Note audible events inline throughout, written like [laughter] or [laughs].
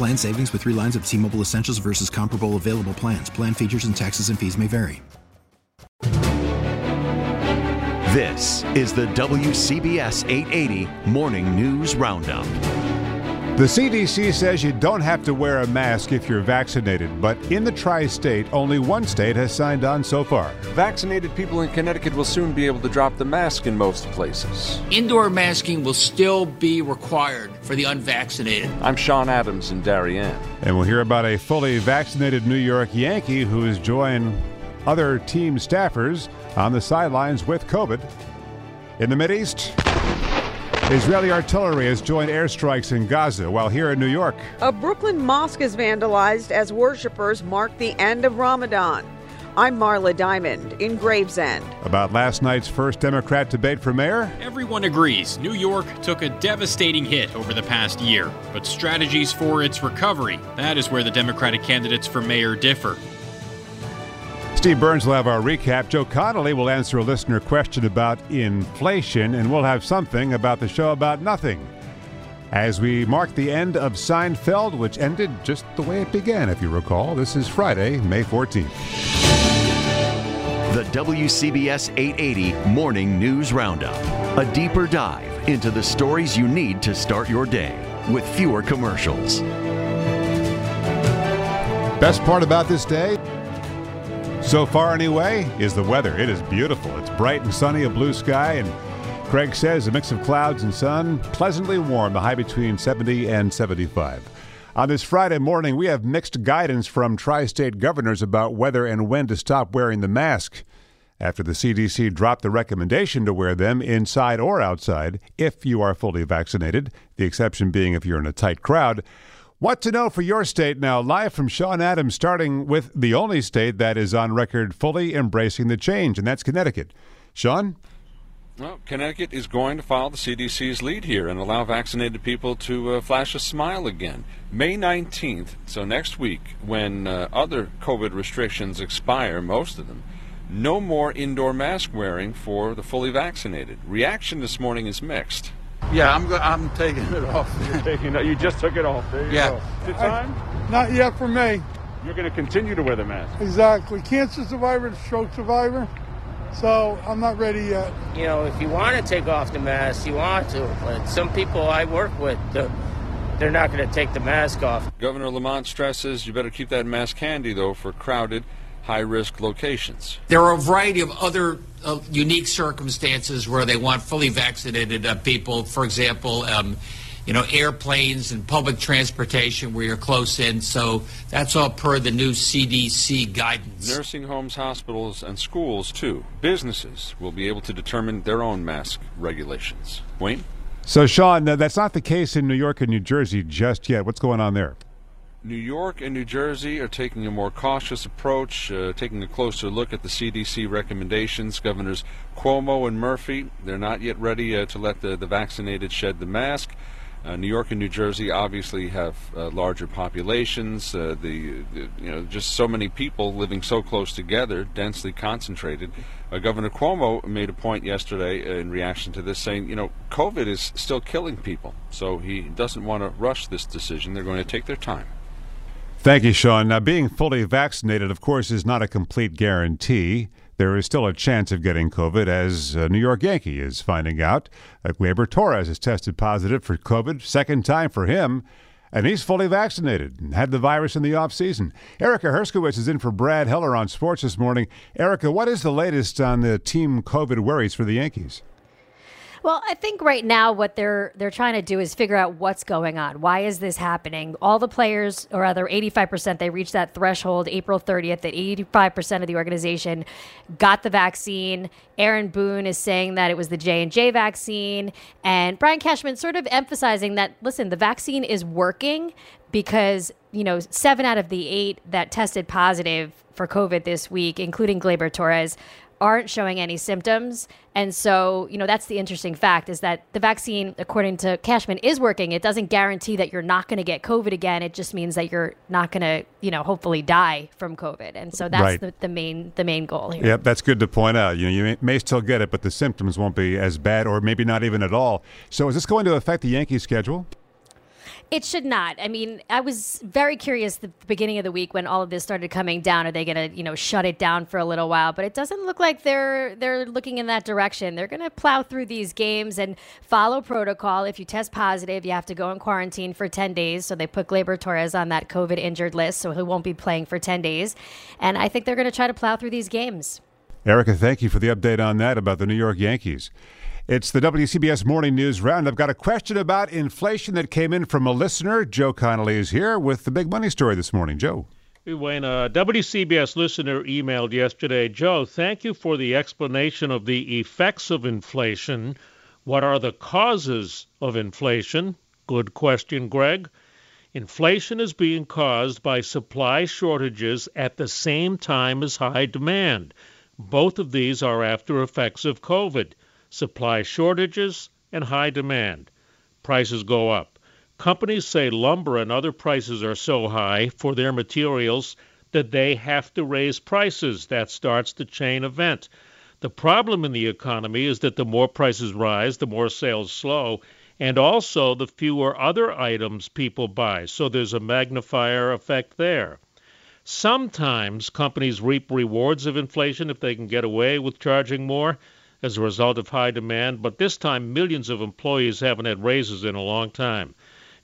Plan savings with three lines of T Mobile Essentials versus comparable available plans. Plan features and taxes and fees may vary. This is the WCBS 880 Morning News Roundup. The CDC says you don't have to wear a mask if you're vaccinated, but in the tri state, only one state has signed on so far. Vaccinated people in Connecticut will soon be able to drop the mask in most places. Indoor masking will still be required for the unvaccinated. I'm Sean Adams in Darien. And we'll hear about a fully vaccinated New York Yankee who is joining other team staffers on the sidelines with COVID. In the Mideast, Israeli artillery has joined airstrikes in Gaza, while here in New York, a Brooklyn mosque is vandalized as worshippers mark the end of Ramadan. I'm Marla Diamond in Gravesend. About last night's first Democrat debate for mayor? Everyone agrees New York took a devastating hit over the past year, but strategies for its recovery, that is where the Democratic candidates for mayor differ. Steve Burns will have our recap. Joe Connolly will answer a listener question about inflation, and we'll have something about the show about nothing. As we mark the end of Seinfeld, which ended just the way it began, if you recall, this is Friday, May 14th. The WCBS 880 Morning News Roundup. A deeper dive into the stories you need to start your day with fewer commercials. Best part about this day? So far, anyway, is the weather. It is beautiful. It's bright and sunny, a blue sky, and Craig says a mix of clouds and sun, pleasantly warm, the high between 70 and 75. On this Friday morning, we have mixed guidance from tri state governors about whether and when to stop wearing the mask. After the CDC dropped the recommendation to wear them inside or outside if you are fully vaccinated, the exception being if you're in a tight crowd. What to know for your state now? Live from Sean Adams, starting with the only state that is on record fully embracing the change, and that's Connecticut. Sean? Well, Connecticut is going to follow the CDC's lead here and allow vaccinated people to uh, flash a smile again. May 19th, so next week, when uh, other COVID restrictions expire, most of them, no more indoor mask wearing for the fully vaccinated. Reaction this morning is mixed. Yeah, I'm go- I'm taking it off. [laughs] You're taking it. You just took it off. There you Yeah. go. Is it time? Not yet for me. You're going to continue to wear the mask. Exactly. Cancer survivor, stroke survivor. So I'm not ready yet. You know, if you want to take off the mask, you want to. But some people I work with, the- they're not going to take the mask off. Governor Lamont stresses you better keep that mask handy, though, for crowded, high risk locations. There are a variety of other uh, unique circumstances where they want fully vaccinated uh, people. For example, um, you know, airplanes and public transportation where you're close in. So that's all per the new CDC guidance. Nursing homes, hospitals, and schools, too. Businesses will be able to determine their own mask regulations. Wayne? So, Sean, uh, that's not the case in New York and New Jersey just yet. What's going on there? New York and New Jersey are taking a more cautious approach, uh, taking a closer look at the CDC recommendations. Governors Cuomo and Murphy, they're not yet ready uh, to let the, the vaccinated shed the mask. Uh, New York and New Jersey obviously have uh, larger populations. Uh, the, the you know just so many people living so close together, densely concentrated. Uh, Governor Cuomo made a point yesterday in reaction to this, saying you know COVID is still killing people, so he doesn't want to rush this decision. They're going to take their time. Thank you, Sean. Now, being fully vaccinated, of course, is not a complete guarantee. There is still a chance of getting COVID, as a New York Yankee is finding out. Uh, Torres has tested positive for COVID, second time for him. and he's fully vaccinated and had the virus in the off season. Erica Herskowitz is in for Brad Heller on sports this morning. Erica, what is the latest on the team COVID worries for the Yankees? Well, I think right now what they're they're trying to do is figure out what's going on. Why is this happening? All the players, or rather, 85%, they reached that threshold April 30th that 85% of the organization got the vaccine. Aaron Boone is saying that it was the J and J vaccine, and Brian Cashman sort of emphasizing that listen, the vaccine is working because you know seven out of the eight that tested positive for COVID this week, including Gleyber Torres, aren't showing any symptoms. And so, you know, that's the interesting fact is that the vaccine, according to Cashman, is working. It doesn't guarantee that you're not going to get COVID again. It just means that you're not going to, you know, hopefully die from COVID. And so that's right. the, the, main the main goal here. Yep, that's good to point out. You know, you may, may still get it, but the symptoms won't be as bad or maybe not even at all. So is this going to affect the Yankees schedule? It should not. I mean, I was very curious the beginning of the week when all of this started coming down. Are they going to, you know, shut it down for a little while? But it doesn't look like they're they're looking in that direction. They're going to plow through these games and follow protocol. If you test positive, you have to go in quarantine for ten days. So they put Gleyber Torres on that COVID injured list, so he won't be playing for ten days. And I think they're going to try to plow through these games. Erica, thank you for the update on that about the New York Yankees. It's the WCBS Morning News Round. I've got a question about inflation that came in from a listener. Joe Connolly is here with the big money story this morning. Joe. When a WCBS listener emailed yesterday, Joe, thank you for the explanation of the effects of inflation. What are the causes of inflation? Good question, Greg. Inflation is being caused by supply shortages at the same time as high demand. Both of these are after effects of COVID supply shortages, and high demand. Prices go up. Companies say lumber and other prices are so high for their materials that they have to raise prices. That starts the chain event. The problem in the economy is that the more prices rise, the more sales slow, and also the fewer other items people buy. So there's a magnifier effect there. Sometimes companies reap rewards of inflation if they can get away with charging more as a result of high demand, but this time millions of employees haven't had raises in a long time.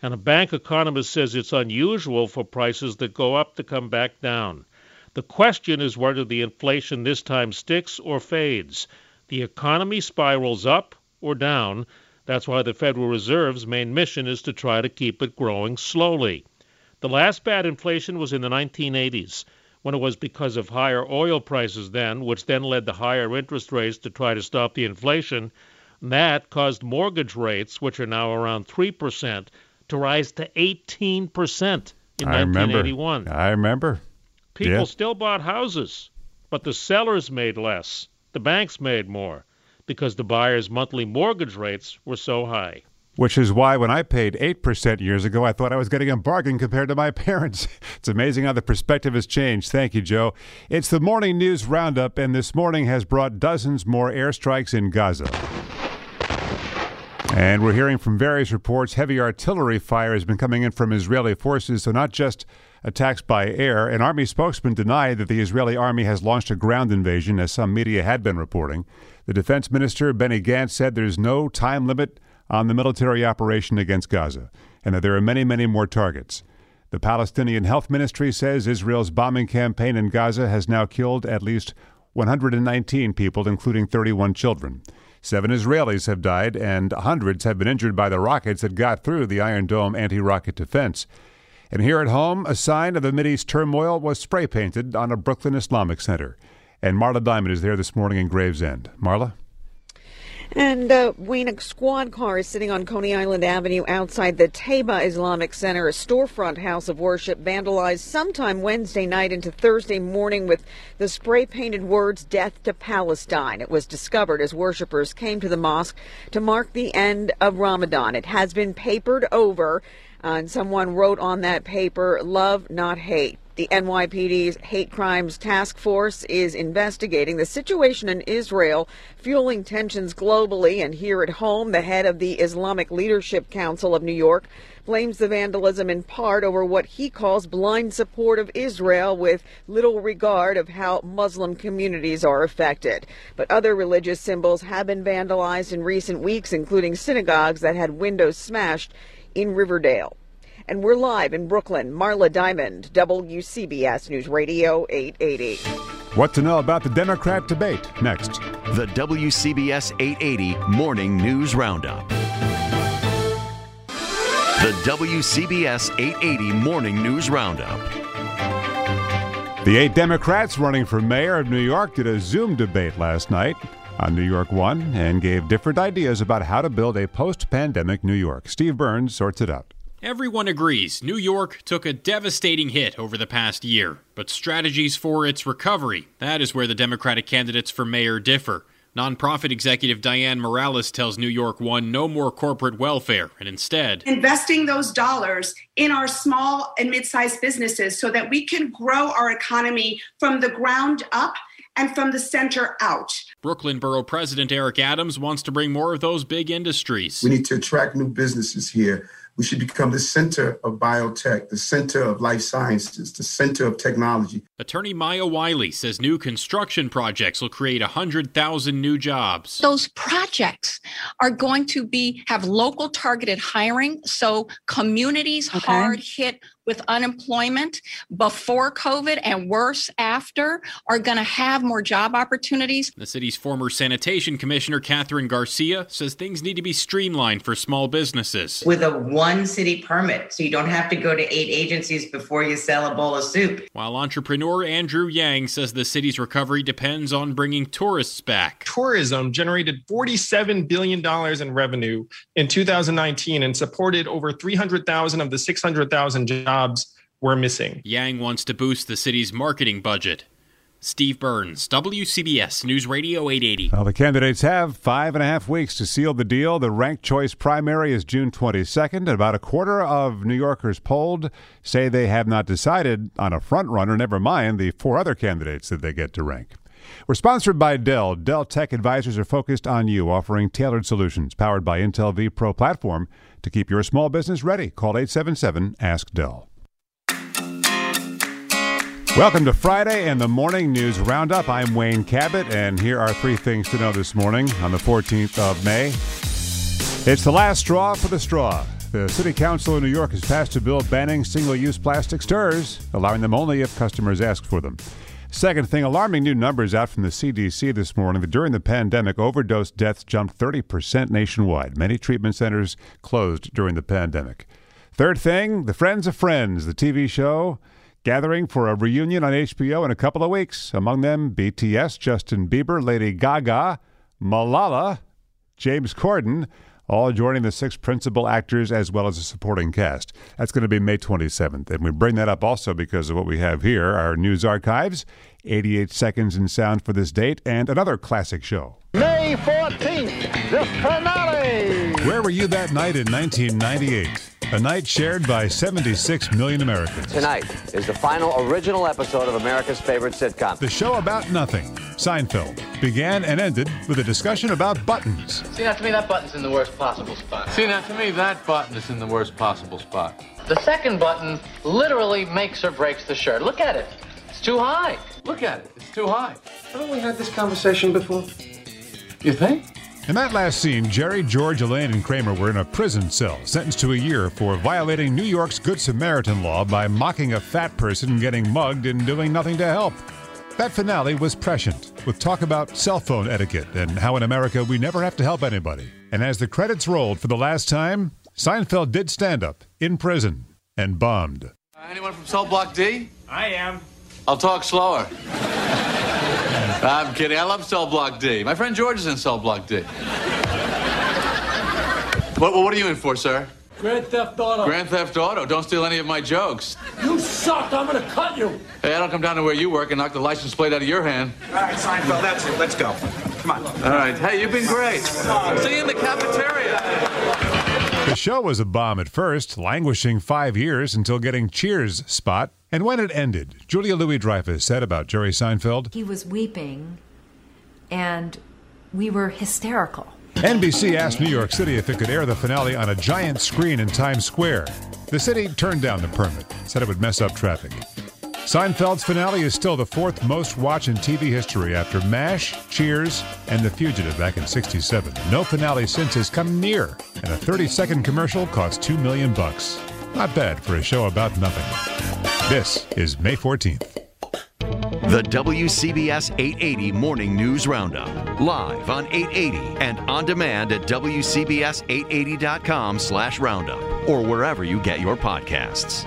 And a bank economist says it's unusual for prices that go up to come back down. The question is whether the inflation this time sticks or fades. The economy spirals up or down. That's why the Federal Reserve's main mission is to try to keep it growing slowly. The last bad inflation was in the 1980s when it was because of higher oil prices then, which then led to higher interest rates to try to stop the inflation. That caused mortgage rates, which are now around 3%, to rise to 18% in I 1981. Remember. I remember. People yeah. still bought houses, but the sellers made less. The banks made more because the buyers' monthly mortgage rates were so high which is why when I paid 8% years ago, I thought I was getting a bargain compared to my [laughs] parents. It's amazing how the perspective has changed. Thank you, Joe. It's the morning news roundup, and this morning has brought dozens more airstrikes in Gaza. And we're hearing from various reports heavy artillery fire has been coming in from Israeli forces, so not just attacks by air. An army spokesman denied that the Israeli army has launched a ground invasion, as some media had been reporting. The defense minister, Benny Gantz, said there's no time limit on the military operation against Gaza, and that there are many, many more targets. The Palestinian Health Ministry says Israel's bombing campaign in Gaza has now killed at least 119 people, including 31 children. Seven Israelis have died, and hundreds have been injured by the rockets that got through the Iron Dome anti rocket defense. And here at home, a sign of the Mideast turmoil was spray painted on a Brooklyn Islamic center. And Marla Diamond is there this morning in Gravesend. Marla? And uh, squad car is sitting on Coney Island Avenue outside the Taiba Islamic Center, a storefront house of worship vandalized sometime Wednesday night into Thursday morning with the spray painted words Death to Palestine. It was discovered as worshippers came to the mosque to mark the end of Ramadan. It has been papered over, uh, and someone wrote on that paper, Love, not hate. The NYPD's Hate Crimes Task Force is investigating the situation in Israel, fueling tensions globally. And here at home, the head of the Islamic Leadership Council of New York blames the vandalism in part over what he calls blind support of Israel with little regard of how Muslim communities are affected. But other religious symbols have been vandalized in recent weeks, including synagogues that had windows smashed in Riverdale. And we're live in Brooklyn. Marla Diamond, WCBS News Radio 880. What to know about the Democrat debate next. The WCBS 880 Morning News Roundup. The WCBS 880 Morning News Roundup. The eight Democrats running for mayor of New York did a Zoom debate last night on New York One and gave different ideas about how to build a post pandemic New York. Steve Burns sorts it out. Everyone agrees New York took a devastating hit over the past year, but strategies for its recovery, that is where the Democratic candidates for mayor differ. Nonprofit executive Dianne Morales tells New York One no more corporate welfare and instead investing those dollars in our small and mid sized businesses so that we can grow our economy from the ground up and from the center out. Brooklyn Borough President Eric Adams wants to bring more of those big industries. We need to attract new businesses here we should become the center of biotech, the center of life sciences, the center of technology. Attorney Maya Wiley says new construction projects will create 100,000 new jobs. Those projects are going to be have local targeted hiring so communities okay. hard hit with unemployment before COVID and worse after are going to have more job opportunities. The city's former sanitation commissioner, Kathryn Garcia, says things need to be streamlined for small businesses. With a one city permit, so you don't have to go to eight agencies before you sell a bowl of soup. While entrepreneur Andrew Yang says the city's recovery depends on bringing tourists back. Tourism generated $47 billion in revenue in 2019 and supported over 300,000 of the 600,000 jobs jobs were missing. Yang wants to boost the city's marketing budget. Steve Burns, WCBS News Radio 880. Well, the candidates have five and a half weeks to seal the deal. The ranked choice primary is June 22nd. About a quarter of New Yorkers polled say they have not decided on a front runner, never mind the four other candidates that they get to rank. We're sponsored by Dell. Dell Tech Advisors are focused on you, offering tailored solutions powered by Intel vPro platform to keep your small business ready. Call 877 Ask Dell. Welcome to Friday and the Morning News Roundup. I'm Wayne Cabot, and here are three things to know this morning on the 14th of May. It's the last straw for the straw. The City Council in New York has passed a bill banning single use plastic stirrers, allowing them only if customers ask for them. Second thing, alarming new numbers out from the CDC this morning that during the pandemic, overdose deaths jumped 30% nationwide. Many treatment centers closed during the pandemic. Third thing, The Friends of Friends, the TV show, gathering for a reunion on HBO in a couple of weeks. Among them, BTS, Justin Bieber, Lady Gaga, Malala, James Corden, all joining the six principal actors as well as a supporting cast. That's going to be May 27th. And we bring that up also because of what we have here our news archives, 88 seconds in sound for this date, and another classic show. May 14th, the finale. Where were you that night in 1998? A night shared by 76 million Americans. Tonight is the final original episode of America's favorite sitcom. The show about nothing, Seinfeld, began and ended with a discussion about buttons. See, now to me, that button's in the worst possible spot. See, now to me, that button is in the worst possible spot. The second button literally makes or breaks the shirt. Look at it. It's too high. Look at it. It's too high. Haven't we had this conversation before? You think? In that last scene, Jerry, George, Elaine, and Kramer were in a prison cell, sentenced to a year for violating New York's Good Samaritan law by mocking a fat person, getting mugged, and doing nothing to help. That finale was prescient, with talk about cell phone etiquette and how in America we never have to help anybody. And as the credits rolled for the last time, Seinfeld did stand up in prison and bombed. Uh, anyone from Cell Block D? I am. I'll talk slower. I'm kidding. I love Cell Block D. My friend George is in Cell Block D. what, what are you in for, sir? Grand Theft Auto. Grand Theft Auto. Don't steal any of my jokes. You suck. I'm going to cut you. Hey, I don't come down to where you work and knock the license plate out of your hand. All right, Seinfeld, that's it. Let's go. Come on. All right. Hey, you've been great. See you in the cafeteria. The show was a bomb at first, languishing five years until getting Cheers' spot and when it ended, Julia Louis Dreyfus said about Jerry Seinfeld He was weeping, and we were hysterical. NBC asked New York City if it could air the finale on a giant screen in Times Square. The city turned down the permit, said it would mess up traffic. Seinfeld's finale is still the fourth most watched in TV history after MASH, Cheers, and The Fugitive back in 67. No finale since has come near, and a 30-second commercial cost 2 million bucks. Not bad for a show about nothing. This is May 14th. The WCBS 880 Morning News Roundup. Live on 880 and on demand at WCBS880.com slash roundup or wherever you get your podcasts.